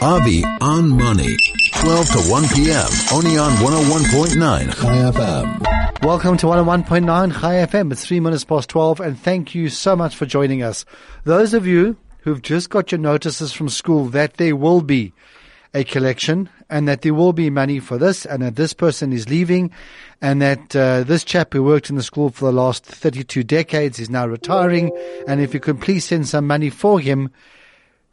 Avi on Money. 12 to 1 p.m. Only on 101.9 Chai FM. Welcome to 101.9 Chai FM. It's three minutes past 12 and thank you so much for joining us. Those of you who've just got your notices from school that there will be a collection and that there will be money for this and that this person is leaving and that uh, this chap who worked in the school for the last 32 decades is now retiring and if you could please send some money for him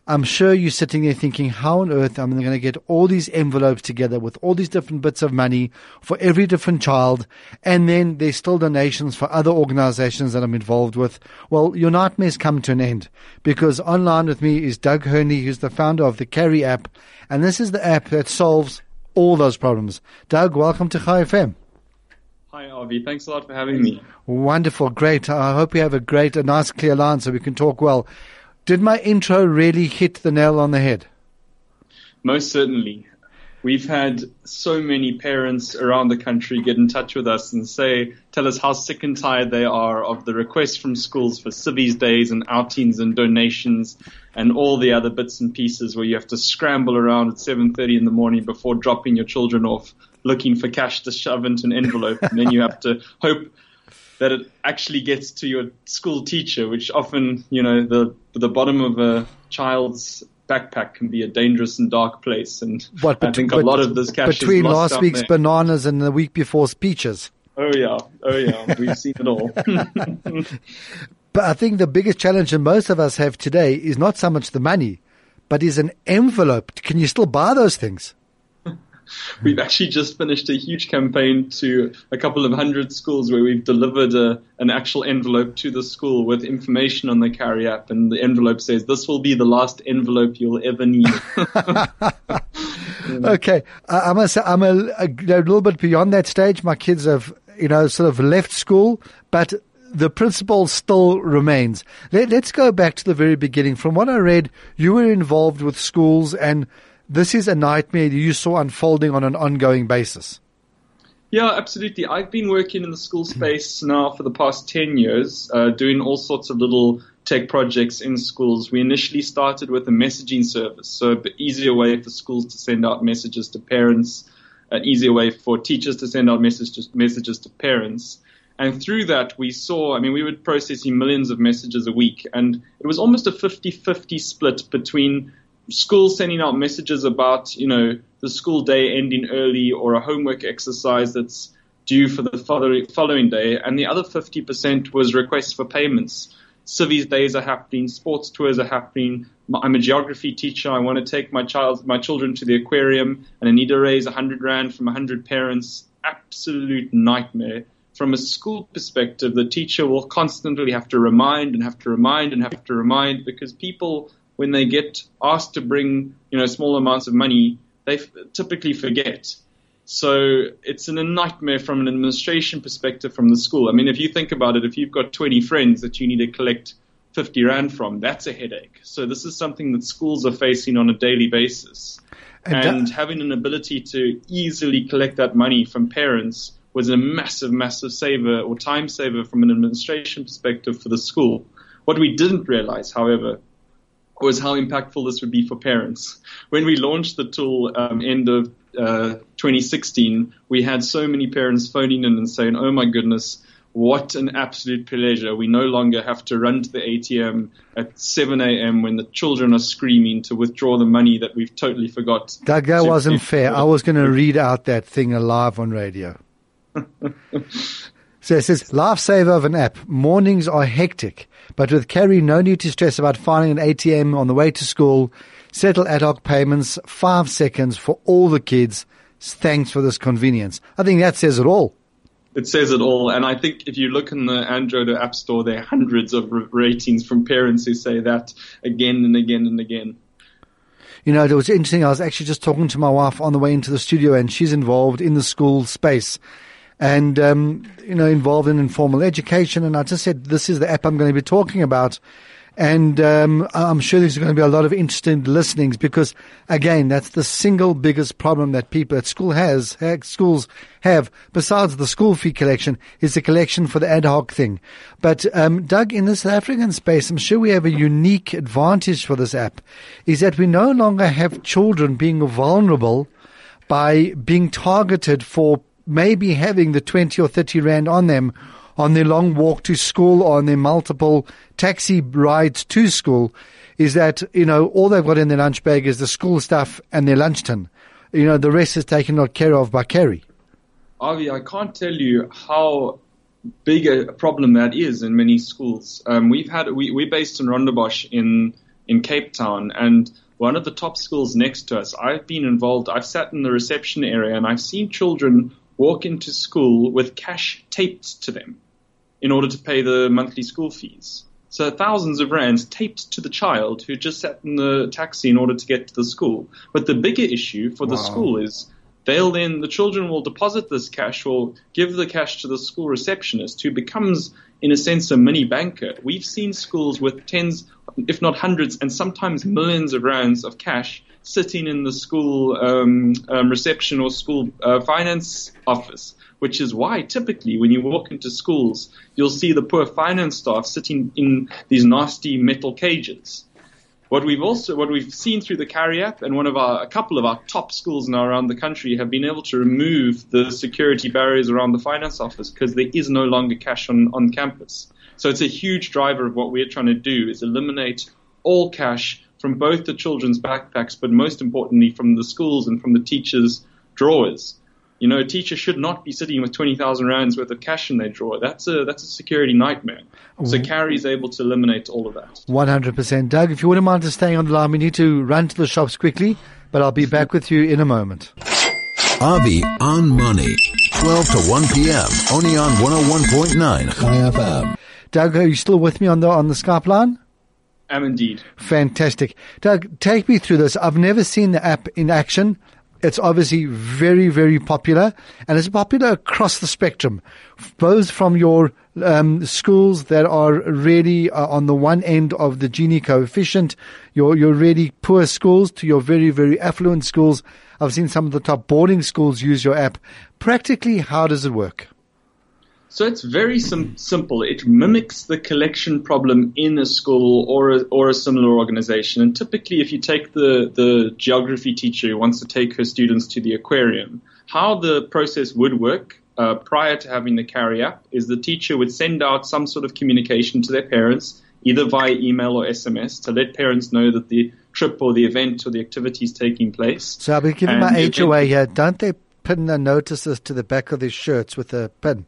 I'm sure you're sitting there thinking, how on earth am I going to get all these envelopes together with all these different bits of money for every different child? And then there's still donations for other organizations that I'm involved with. Well, your nightmares come to an end because online with me is Doug Hoernle, who's the founder of the Karri app. And this is the app that solves all those problems. Doug, welcome to Chai FM. Hi, Avi. Thanks a lot for having me. Wonderful. Great. I hope you have a great, a nice, clear line so we can talk well. Did my intro really hit the nail on the head? Most certainly. We've had so many parents around the country get in touch with us and say, tell us how sick and tired they are of the requests from schools for civvies days and outings and donations and all the other bits and pieces where you have to scramble around at 7.30 in the morning before dropping your children off looking for cash to shove into an envelope and then you have to hope that it actually gets to your school teacher, which often, you know, the the bottom of a child's backpack can be a dangerous and dark place. And what, I think a lot of this cash between last week's there. bananas and the week before's peaches. Oh yeah, oh yeah, we've seen it all. but I think the biggest challenge that most of us have today is not so much the money, but is an envelope. Can you still buy those things? We've actually just finished a huge campaign to a couple of hundred schools where we've delivered a, an actual envelope to the school with information on the Karri app, and the envelope says, "This will be the last envelope you'll ever need." okay, uh, I must say I'm a, a, a little bit beyond that stage. My kids have, you know, sort of left school, but the principle still remains. Let, us go back to the very beginning. From what I read, you were involved with schools and this is a nightmare you saw unfolding on an ongoing basis. Yeah, absolutely. I've been working in the school space now for the past 10 years, uh, doing all sorts of little tech projects in schools. We initially started with a messaging service, so an easier way for schools to send out messages to parents, an easier way for teachers to send out messages, messages to parents. And through that, we saw, I mean, we were processing millions of messages a week, and it was almost a 50 50 split between schools sending out messages about, you know, the school day ending early or a homework exercise that's due for the following day, and the other 50% was requests for payments. Civies days are happening, sports tours are happening. I'm a geography teacher. I want to take my child, my children to the aquarium, and I need to raise 100 rand from 100 parents. Absolute nightmare. From a school perspective, the teacher will constantly have to remind and have to remind and have to remind because people when they get asked to bring, you know, small amounts of money, they f- typically forget. So it's an, a nightmare from an administration perspective from the school. I mean, if you think about it, if you've got 20 friends that you need to collect 50 rand from, that's a headache. So this is something that schools are facing on a daily basis. And, and having an ability to easily collect that money from parents was a massive, massive saver or time saver from an administration perspective for the school. What we didn't realize, however, was how impactful this would be for parents. When we launched the tool um, end of uh, 2016, we had so many parents phoning in and saying, "Oh my goodness." What an absolute pleasure. We no longer have to run to the ATM at 7 a.m. when the children are screaming to withdraw the money that we've totally forgot. Doug, that wasn't fair. I was going to read out that thing alive on radio. So it says, lifesaver of an app. Mornings are hectic, but with Karri, no need to stress about finding an ATM on the way to school. Settle ad hoc payments, five seconds for all the kids. Thanks for this convenience. I think that says it all. It says it all. And I think if you look in the Android App Store, there are hundreds of ratings from parents who say that again and again and again. You know, it was interesting. I was actually just talking to my wife on the way into the studio, and she's involved in the school space and um, you know involved in informal education. And I just said, this is the app I'm going to be talking about. And um, I'm sure there's going to be a lot of interesting listenings because, again, that's the single biggest problem that people at school has, schools have, besides the school fee collection, is the collection for the ad hoc thing. But um, Doug, in the South African space, I'm sure we have a unique advantage for this app, is that we no longer have children being vulnerable by being targeted for maybe having the 20 or 30 rand on them on their long walk to school or on their multiple taxi rides to school is that, you know, all they've got in their lunch bag is the school stuff and their lunch tin. You know, the rest is taken care of by Karri. Avi, I can't tell you how big a problem that is in many schools. Um, we've had, we, we're based in Rondebosch in, in Cape Town and one of the top schools next to us, I've been involved, I've sat in the reception area and I've seen children walk into school with cash taped to them in order to pay the monthly school fees. So thousands of rands taped to the child who just sat in the taxi in order to get to the school. But the bigger issue for the wow. school is they'll then the children will deposit this cash or give the cash to the school receptionist who becomes in a sense a mini banker. We've seen schools with tens, if not hundreds, and sometimes millions of rands of cash sitting in the school um, um, reception or school uh, finance office, which is why typically when you walk into schools, you'll see the poor finance staff sitting in these nasty metal cages. What we've also, what we've seen through the Karri app, and one of our, a couple of our top schools now around the country have been able to remove the security barriers around the finance office because there is no longer cash on, on campus. So it's a huge driver of what we're trying to do is eliminate all cash from both the children's backpacks, but most importantly from the schools and from the teachers' drawers. You know, a teacher should not be sitting with 20,000 rands worth of cash in their drawer. That's a, that's a security nightmare. So mm-hmm. Karri is able to eliminate all of that. 100%. Doug, if you wouldn't mind just staying on the line, we need to run to the shops quickly, but I'll be back with you in a moment. Avi on Money, 12 to 1 p.m., only on 101.9 Chai FM. Doug, are you still with me on the, on the Skype line? Am indeed. Fantastic. Doug, take me through this. I've never seen the app in action. It's obviously very, very popular and it's popular across the spectrum, both from your um, schools that are really uh, on the one end of the Gini coefficient, your, your really poor schools to your very, very affluent schools. I've seen some of the top boarding schools use your app. Practically, how does it work? So it's very sim- simple. It mimics the collection problem in a school or a, or a similar organization. And typically, if you take the, the geography teacher who wants to take her students to the aquarium, how the process would work uh, prior to having the Karri app is the teacher would send out some sort of communication to their parents, either via email or SMS, to let parents know that the trip or the event or the activity is taking place. So I'll be giving my HOA here. Don't they pin the notices to the back of their shirts with a pin?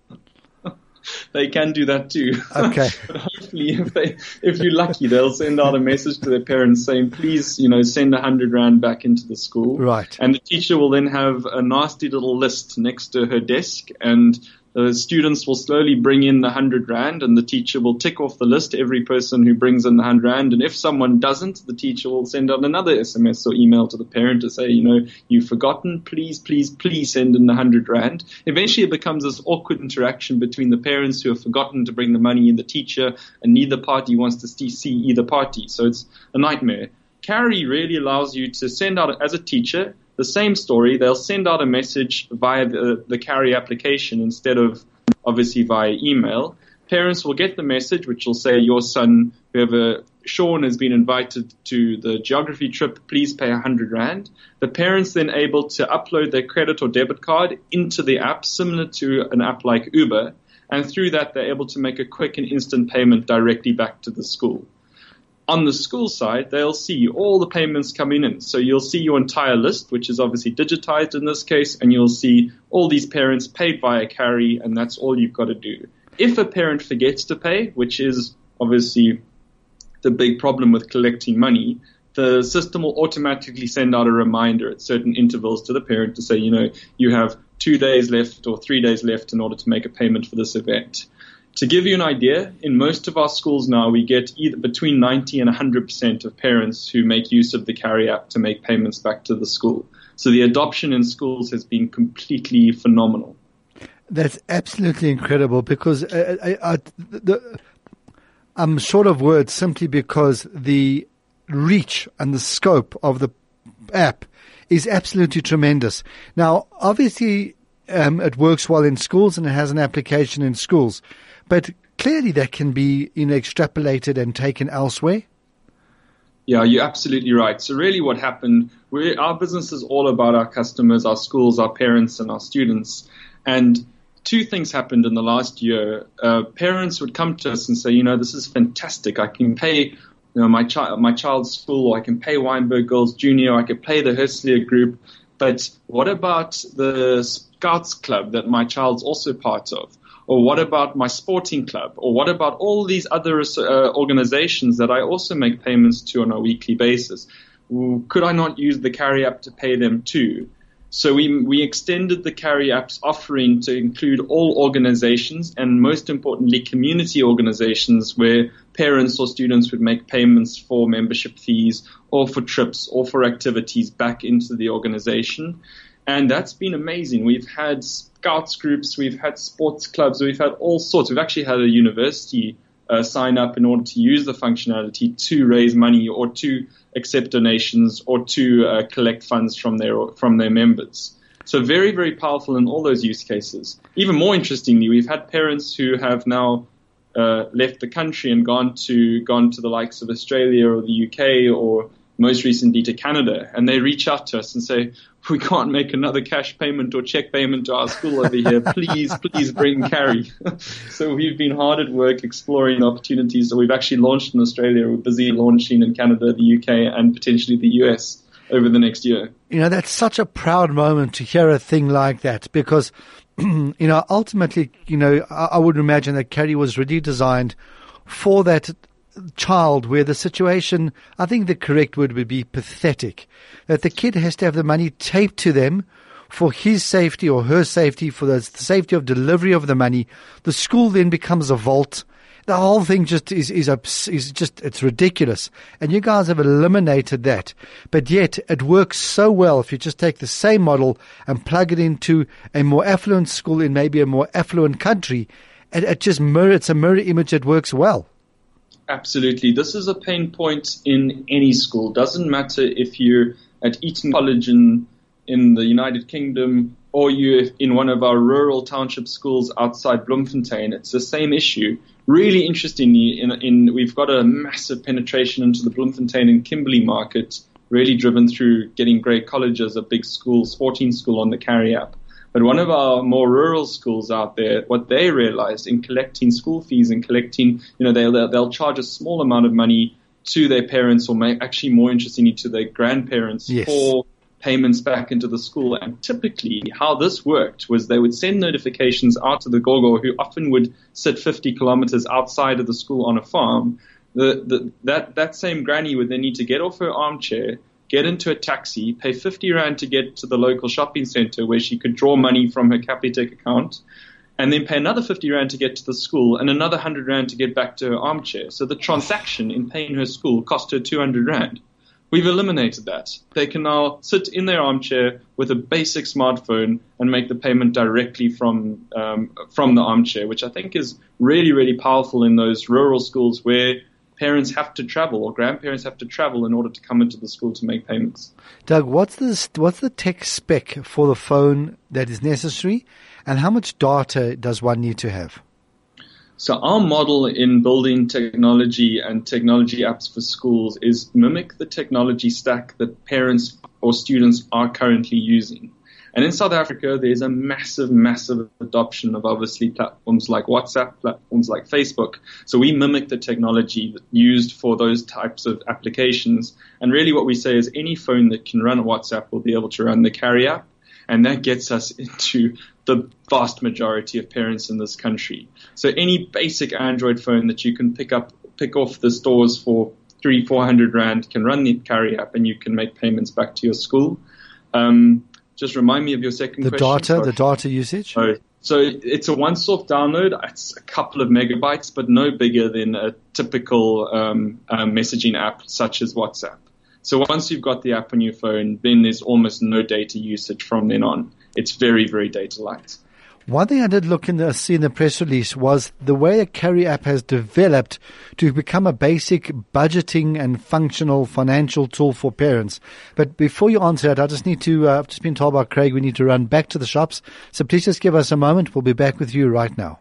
They can do that too. Okay. but hopefully, if they, if you're lucky, they'll send out a message to their parents saying, please, you know, send a hundred rand back into the school. Right. And the teacher will then have a nasty little list next to her desk and the students will slowly bring in the hundred rand and the teacher will tick off the list every person who brings in the hundred rand. And if someone doesn't, the teacher will send out another SMS or email to the parent to say, you know, you've forgotten, please, please, please send in the hundred rand. Eventually it becomes this awkward interaction between the parents who have forgotten to bring the money and the teacher and neither party wants to see either party. So it's a nightmare. Karri really allows you to send out as a teacher the same story. They'll send out a message via the, the Karri application instead of obviously via email. Parents will get the message, which will say, your son, whoever Sean has been invited to the geography trip, please pay 100 Rand. The parents then able to upload their credit or debit card into the app, similar to an app like Uber. And through that, they're able to make a quick and instant payment directly back to the school on the school side, they'll see all the payments coming in. So you'll see your entire list, which is obviously digitized in this case, and you'll see all these parents paid via Karri, and that's all you've got to do. If a parent forgets to pay, which is obviously the big problem with collecting money, the system will automatically send out a reminder at certain intervals to the parent to say, you know, you have two days left or three days left in order to make a payment for this event. To give you an idea, in most of our schools now, we get either between 90 and 100% of parents who make use of the Karri app to make payments back to the school. So the adoption in schools has been completely phenomenal. That's absolutely incredible because I, I, I, the, I'm short of words simply because the reach and the scope of the app is absolutely tremendous. Now, obviously, um, it works well in schools and it has an application in schools, but clearly that can be you know, extrapolated and taken elsewhere. Yeah, you're absolutely right. So really what happened, our business is all about our customers, our schools, our parents, and our students. And two things happened in the last year. Uh, parents would come to us and say, you know, this is fantastic. I can pay you know, my, child, my child's school, or I can pay Wynberg Girls Junior, I can pay the Herzlia Group. But what about the Scouts Club that my child's also part of? Or what about my sporting club? Or what about all these other uh, organizations that I also make payments to on a weekly basis? Could I not use the Karri app to pay them too? So we, we extended the Karri app's offering to include all organizations and most importantly community organizations where parents or students would make payments for membership fees or for trips or for activities back into the organization. And that's been amazing. We've had scouts groups, we've had sports clubs, we've had all sorts. We've actually had a university uh, sign up in order to use the functionality to raise money or to accept donations or to uh, collect funds from their from their members. So very very powerful in all those use cases. Even more interestingly, we've had parents who have now uh, left the country and gone to gone to the likes of Australia or the UK or most recently to Canada, and they reach out to us and say, "We can't make another cash payment or check payment to our school over here. Please, please bring Karri." so we've been hard at work exploring opportunities. So we've actually launched in Australia. We're busy launching in Canada, the UK, and potentially the US over the next year. You know, that's such a proud moment to hear a thing like that because, you know, ultimately, you know, I, I would imagine that Karri was really designed for that child where the situation, I think the correct word would be pathetic, that the kid has to have the money taped to them for his safety or her safety, for the safety of delivery of the money. The school then becomes a vault. The whole thing just is, is, is just, it's ridiculous. And you guys have eliminated that. But yet it works so well if you just take the same model and plug it into a more affluent school in maybe a more affluent country. It, it just mirror, it's a mirror image that works well. Absolutely. This is a pain point in any school. Doesn't matter if you're at Eton College in, in the United Kingdom or you're in one of our rural township schools outside Bloemfontein. It's the same issue. Really interestingly, in, in, we've got a massive penetration into the Bloemfontein and Kimberley market, really driven through getting great colleges, a big school, sporting school on the Karri app. But one of our more rural schools out there, what they realized in collecting school fees and collecting, you know, they'll, they'll charge a small amount of money to their parents or may, actually more interestingly to their grandparents yes. for payments back into the school. And typically how this worked was they would send notifications out to the gogo who often would sit 50 kilometers outside of the school on a farm. The, the, that, that same granny would then need to get off her armchair, get into a taxi, pay 50 Rand to get to the local shopping center where she could draw money from her Capitec account, and then pay another 50 Rand to get to the school and another 100 Rand to get back to her armchair. So the transaction in paying her school cost her 200 Rand. We've eliminated that. They can now sit in their armchair with a basic smartphone and make the payment directly from um, from the armchair, which I think is really really powerful in those rural schools where parents have to travel or grandparents have to travel in order to come into the school to make payments. Doug, what's the what's the tech spec for the phone that is necessary, and how much data does one need to have? So our model in building technology and technology apps for schools is mimic the technology stack that parents or students are currently using. And in South Africa, there's a massive, massive adoption of obviously platforms like WhatsApp, platforms like Facebook. So we mimic the technology used for those types of applications. And really what we say is any phone that can run WhatsApp will be able to run the Karri app. And that gets us into the vast majority of parents in this country. So any basic Android phone that you can pick up, pick off the stores for three, four hundred rand can run the Karri app and you can make payments back to your school. Um, just remind me of your second the question. data, the data usage. So, so it's a once-off download. It's a couple of megabytes, but no bigger than a typical um, uh, messaging app such as WhatsApp. So once you've got the app on your phone, then there's almost no data usage from then on. It's very, very data light. One thing I did look in the see in the press release was the way the Karri app has developed to become a basic budgeting and functional financial tool for parents. But before you answer that, I just need to. Uh, I've just been told by Craig we need to run back to the shops. So please just give us a moment. We'll be back with you right now.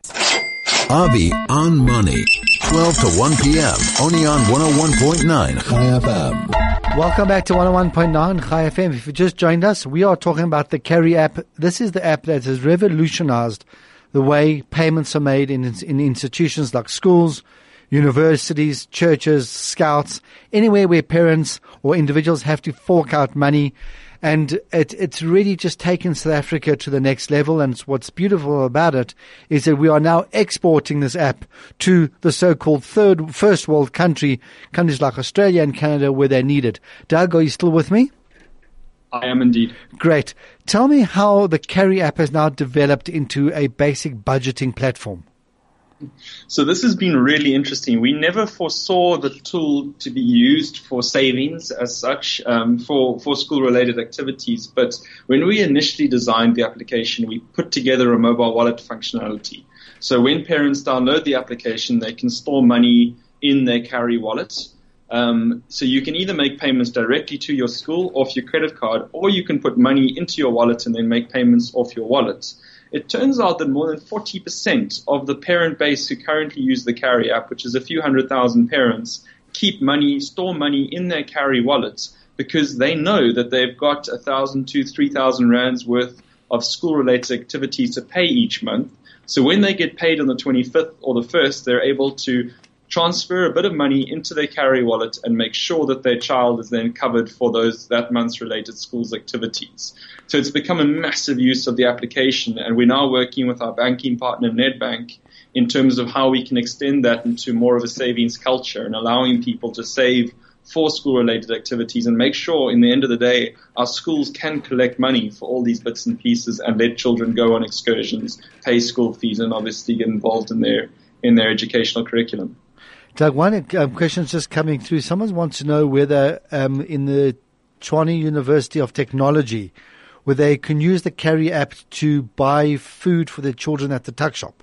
Avi on Money, 12 to 1 p.m. Only on 101.9 Chai FM. Welcome back to 101.9 Chai FM. If you just joined us, we are talking about the Karri app. This is the app that has revolutionized the way payments are made in, in institutions like schools, universities, churches, scouts, anywhere where parents or individuals have to fork out money and it, it's really just taken South Africa to the next level. And what's beautiful about it is that we are now exporting this app to the so-called third, first world country, countries like Australia and Canada where they need it. Doug, are you still with me? I am indeed. Great. Tell me how the Karri app has now developed into a basic budgeting platform. So this has been really interesting. We never foresaw the tool to be used for savings as such um, for for school related activities. But when we initially designed the application, we put together a mobile wallet functionality. So when parents download the application, they can store money in their Karri wallet. Um, so you can either make payments directly to your school off your credit card, or you can put money into your wallet and then make payments off your wallet. It turns out that more than 40% of the parent base who currently use the Karri app, which is a few hundred thousand parents, keep money, store money in their Karri wallets because they know that they've got a thousand to three thousand rands worth of school related activities to pay each month. So when they get paid on the 25th or the 1st, they're able to transfer a bit of money into their Karri wallet and make sure that their child is then covered for those that month's related schools activities. So it's become a massive use of the application and we're now working with our banking partner Nedbank in terms of how we can extend that into more of a savings culture and allowing people to save for school related activities and make sure in the end of the day our schools can collect money for all these bits and pieces and let children go on excursions, pay school fees and obviously get involved in their in their educational curriculum. Doug, one um, question is just coming through. Someone wants to know whether um, in the Tshwane University of Technology, where they can use the Karri app to buy food for their children at the tuck shop.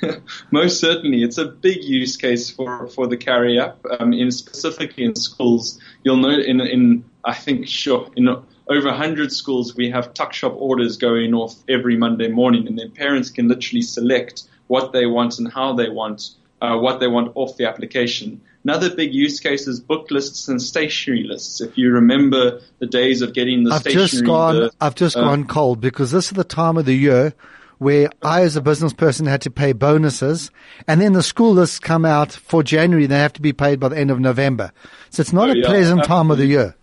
Most certainly, it's a big use case for, for the Karri app. Um, in specifically in schools, you'll know in in I think sure in over 100 schools we have tuck shop orders going off every Monday morning, and their parents can literally select what they want and how they want uh, what they want off the application. Another big use case is book lists and stationery lists. If you remember the days of getting the I've stationery, just gone. the, I've just uh, gone cold because this is the time of the year where I, as a business person, had to pay bonuses, and then the school lists come out for January. They have to be paid by the end of November. So it's not Oh, a yeah, pleasant time of the year.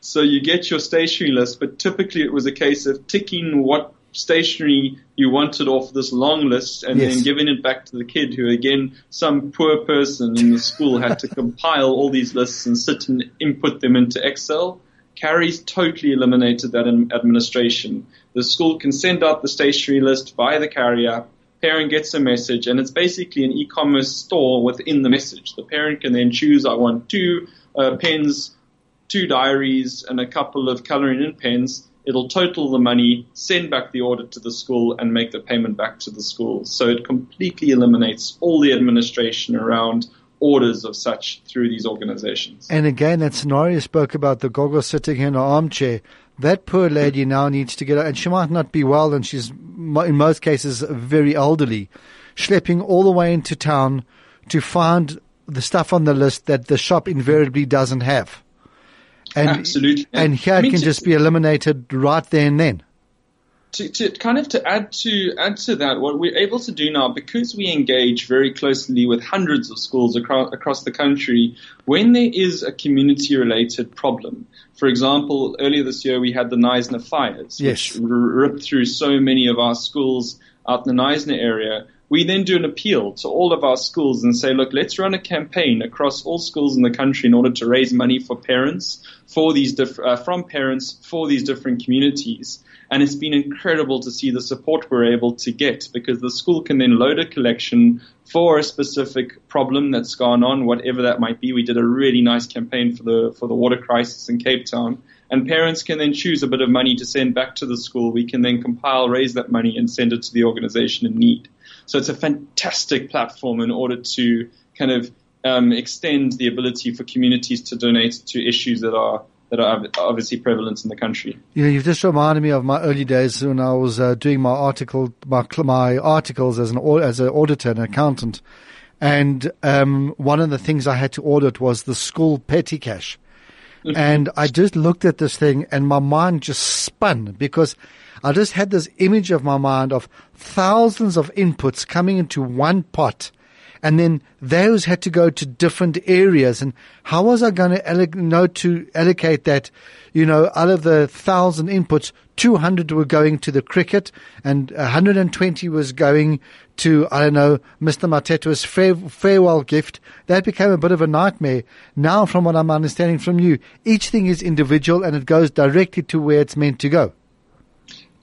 So you get your stationery list, but typically it was a case of ticking what stationery you wanted off this long list and Yes. then giving it back to the kid who again, some poor person in the school had to compile all these lists and sit and input them into Excel. Karri's totally eliminated that in administration. The school can send out the stationery list via the Karri app. Parent gets a message and it's basically an e-commerce store within the message. The parent can then choose, I want two uh, pens, two diaries and a couple of coloring in pens. It'll total the money, send back the order to the school and make the payment back to the school. So it completely eliminates all the administration around orders of such through these organizations. And again, that scenario spoke about the gogo sitting in her armchair. That poor lady now needs to get out, and she might not be well, and she's in most cases very elderly, schlepping all the way into town to find the stuff on the list that the shop invariably doesn't have. And, Absolutely. And here I it mean, can to- just be eliminated right there and then. to, to kind of to add to add to that, what we're able to do now, because we engage very closely with hundreds of schools across across the country, when there is a community related problem. For example, earlier this year we had the Knysna fires, Yes. which r- ripped through so many of our schools out in the Knysna area. We then do an appeal to all of our schools and say, look, let's run a campaign across all schools in the country in order to raise money for parents, for these diff- uh, from parents for these different communities. And it's been incredible to see the support we're able to get because the school can then load a collection for a specific problem that's gone on, whatever that might be. We did a really nice campaign for the for the water crisis in Cape Town, and parents can then choose a bit of money to send back to the school. We can then compile, raise that money, and send it to the organization in need. So it's a fantastic platform in order to kind of um, extend the ability for communities to donate to issues that are that are obviously prevalent in the country. Yeah, you've just reminded me of my early days when I was uh, doing my article, my, my articles as an as an auditor and accountant, and um, one of the things I had to audit was the school petty cash, mm-hmm. and I just looked at this thing and my mind just spun because I just had this image of my mind of thousands of inputs coming into one pot. And then those had to go to different areas. And how was I going to know to allocate that? You know, out of the thousand inputs, 200 were going to the cricket and 120 was going to, I don't know, Mr. Mateto's fare, farewell gift. That became a bit of a nightmare. Now, from what I'm understanding from you, each thing is individual and it goes directly to where it's meant to go.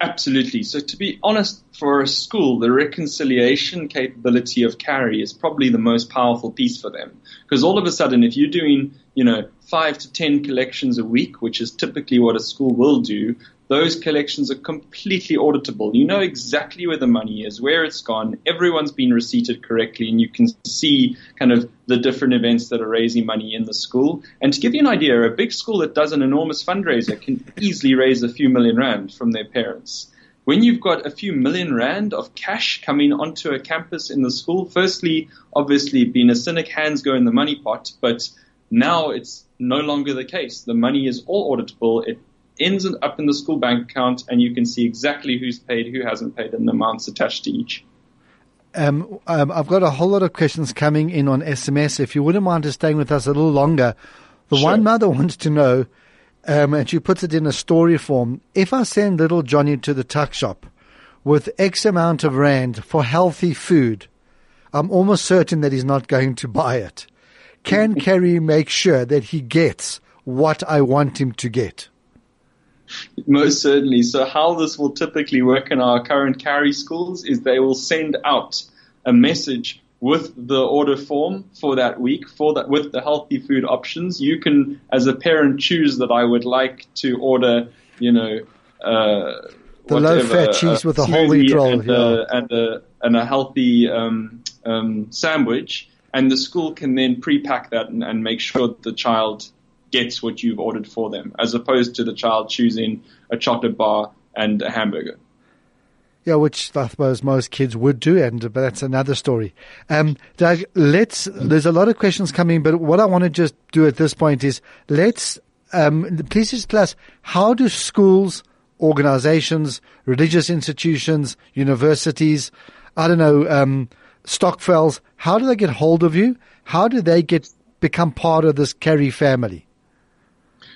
Absolutely. So to be honest, for a school, the reconciliation capability of Karri is probably the most powerful piece for them. Because all of a sudden, if you're doing, you know, five to ten collections a week, which is typically what a school will do, those collections are completely auditable. You know exactly where the money is, where it's gone. Everyone's been receipted correctly, and you can see kind of the different events that are raising money in the school. And to give you an idea, a big school that does an enormous fundraiser can easily raise a few million rand from their parents. When you've got a few million rand of cash coming onto a campus in the school, firstly, obviously, being a cynic, hands go in the money pot, but now it's no longer the case. The money is all auditable. It ends up in the school bank account, and you can see exactly who's paid, who hasn't paid, and the amounts attached to each. Um, um, I've got a whole lot of questions coming in on SMS. If you wouldn't mind just staying with us a little longer, the sure. one mother wants to know, um, and she puts it in a story form. If I send little Johnny to the tuck shop with X amount of rand for healthy food, I'm almost certain that he's not going to buy it. Can Karri make sure that he gets what I want him to get? Most certainly. So how this will typically work in our current Karri schools is they will send out a message with the order form for that week for that with the healthy food options. You can, as a parent, choose that I would like to order, you know, uh, the low fat cheese with a whole wheat roll and, yeah. a, and, a, and a healthy um, um, sandwich, and the school can then pre-pack that and, and make sure the child gets what you've ordered for them, as opposed to the child choosing a chocolate bar and a hamburger. Yeah, which I suppose most kids would do, and but that's another story. Um, Doug, let's. There's a lot of questions coming, but what I want to just do at this point is let's um, please just tell us how do schools, organizations, religious institutions, universities, I don't know, um, Stokvels, how do they get hold of you? How do they get become part of this Karri family?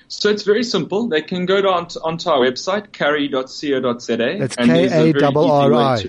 So it's very simple. They can go to, onto, onto our website, karri.co.za. That's K A R R I.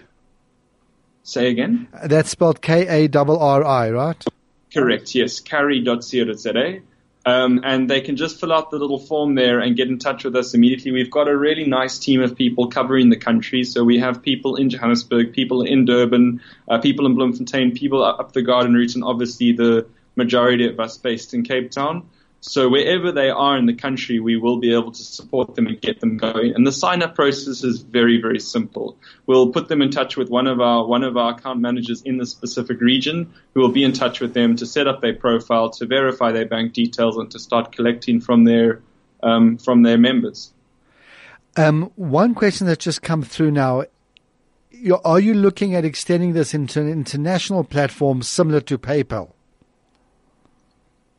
Say again? That's spelled K A R R I, right? Correct, yes. Karri.co.za. Um, and they can just fill out the little form there and get in touch with us immediately. We've got a really nice team of people covering the country. So we have people in Johannesburg, people in Durban, uh, people in Bloemfontein, people up the garden route, and obviously the majority of us based in Cape Town. So wherever they are in the country, we will be able to support them and get them going. And the sign up process is very, very simple. We'll put them in touch with one of our, one of our account managers in the specific region who will be in touch with them to set up their profile, to verify their bank details and to start collecting from their, um, from their members. Um, one question that's just come through now. Are you looking at extending this into an international platform similar to PayPal?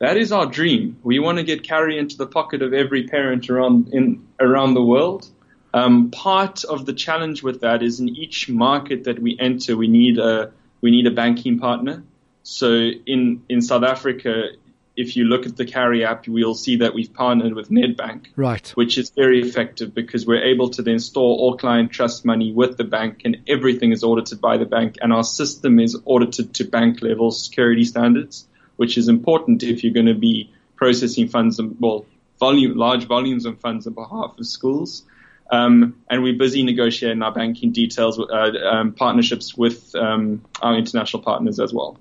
That is our dream. We want to get Karri into the pocket of every parent around in around the world. Um, part of the challenge with that is in each market that we enter, we need a we need a banking partner. So in in South Africa, if you look at the Karri app, we'll see that we've partnered with Nedbank, right, which is very effective because we're able to then store all client trust money with the bank, and everything is audited by the bank, and our system is audited to bank level security standards, which is important if you're going to be processing funds, well, volume, large volumes of funds on behalf of schools. Um, and we're busy negotiating our banking details, uh, um, partnerships with um, our international partners as well.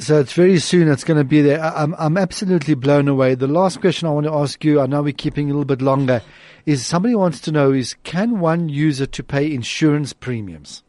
So it's very soon it's going to be there. I'm, I'm absolutely blown away. The last question I want to ask you, I know we're keeping a little bit longer, is somebody wants to know is can one use it to pay insurance premiums?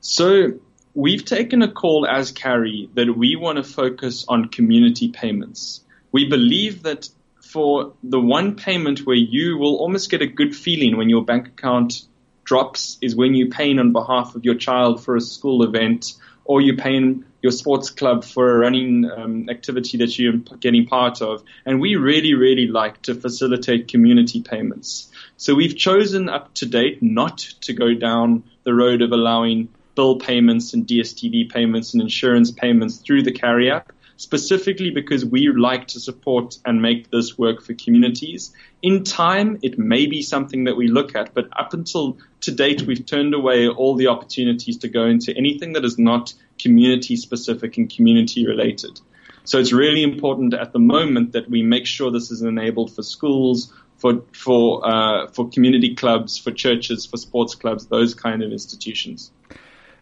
So we've taken a call as Karri that we want to focus on community payments. We believe that for the one payment where you will almost get a good feeling when your bank account drops is when you're paying on behalf of your child for a school event or you're paying your sports club for a running um, activity that you're getting part of. And we really, really like to facilitate community payments. So we've chosen up to date not to go down the road of allowing bill payments and DSTV payments and insurance payments through the Karri app specifically because we like to support and make this work for communities. In time, it may be something that we look at, but up until to date, we've turned away all the opportunities to go into anything that is not community specific and community related. So it's really important at the moment that we make sure this is enabled for schools, for for uh, for community clubs, for churches, for sports clubs, those kind of institutions.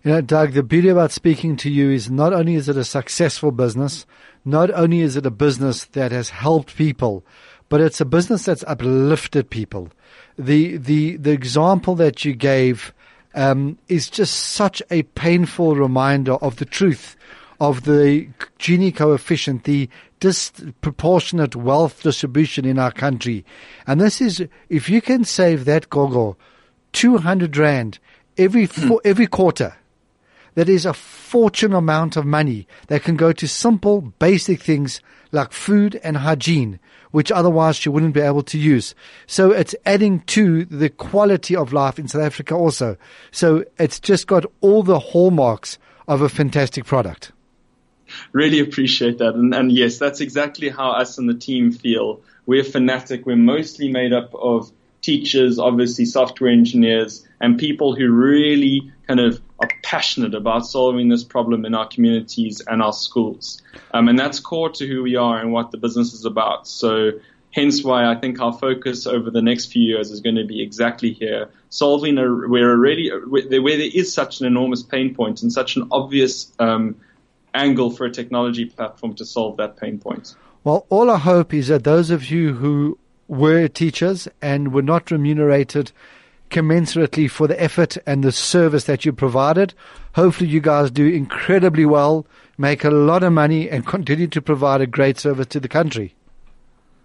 You know, Doug, the beauty about speaking to you is not only is it a successful business, not only is it a business that has helped people, but it's a business that's uplifted people. The the the example that you gave um, is just such a painful reminder of the truth of the Gini coefficient, the disproportionate wealth distribution in our country. And this is, if you can save that gogo 200 rand every, hmm. every quarter, that is a fortune amount of money that can go to simple, basic things like food and hygiene, which otherwise you wouldn't be able to use. So it's adding to the quality of life in South Africa also. So it's just got all the hallmarks of a fantastic product. Really appreciate that. And, and yes, that's exactly how us and the team feel. We're fanatic. We're mostly made up of teachers, obviously software engineers, and people who really kind of are passionate about solving this problem in our communities and our schools. Um, and that's core to who we are and what the business is about. So hence why I think our focus over the next few years is going to be exactly here, solving a, where already where there is such an enormous pain point and such an obvious um, angle for a technology platform to solve that pain point. Well, all I hope is that those of you who were teachers and were not remunerated commensurately for the effort and the service that you provided. Hopefully, you guys do incredibly well, make a lot of money, and continue to provide a great service to the country.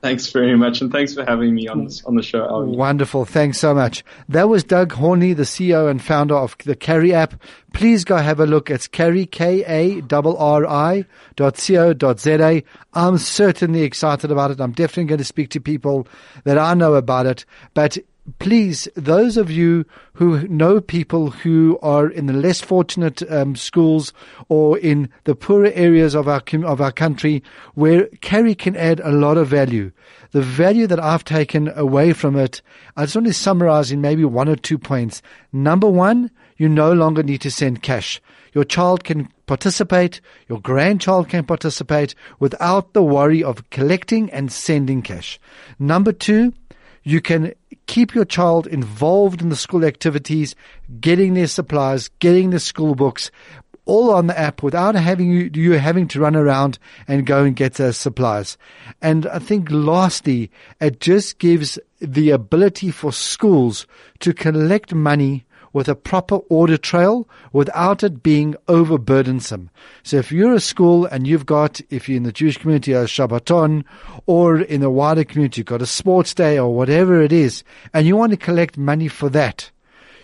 Thanks very much, and thanks for having me on this, on the show. Wonderful, thanks so much. That was Doug Hoernle, the CEO and founder of the Karri app. Please go have a look. It's Karri K A R R I dot co dot za. I'm certainly excited about it. I'm definitely going to speak to people that I know about it, but please, those of you who know people who are in the less fortunate um, schools or in the poorer areas of our of our country, where Karri can add a lot of value. The value that I've taken away from it, I just want to summarize in maybe one or two points. Number one, you no longer need to send cash. Your child can participate, your grandchild can participate without the worry of collecting and sending cash. Number two, you can keep your child involved in the school activities, getting their supplies, getting their school books, all on the app without having you, you having to run around and go and get the supplies. And I think lastly, it just gives the ability for schools to collect money with a proper audit trail without it being overburdensome. So if you're a school and you've got, if you're in the Jewish community, a Shabbaton, or in the wider community, you've got a sports day or whatever it is, and you want to collect money for that,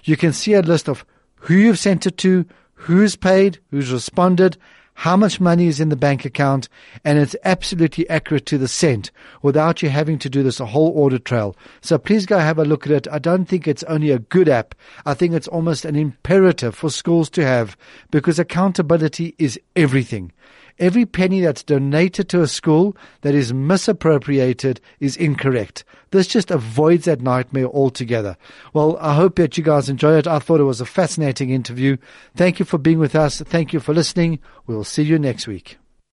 you can see a list of who you've sent it to, who's paid, who's responded, how much money is in the bank account, and it's absolutely accurate to the cent without you having to do this a whole audit trail. So please go have a look at it. I don't think it's only a good app. I think it's almost an imperative for schools to have because accountability is everything. Every penny that's donated to a school that is misappropriated is incorrect. This just avoids that nightmare altogether. Well, I hope that you guys enjoy it. I thought it was a fascinating interview. Thank you for being with us. Thank you for listening. We'll see you next week.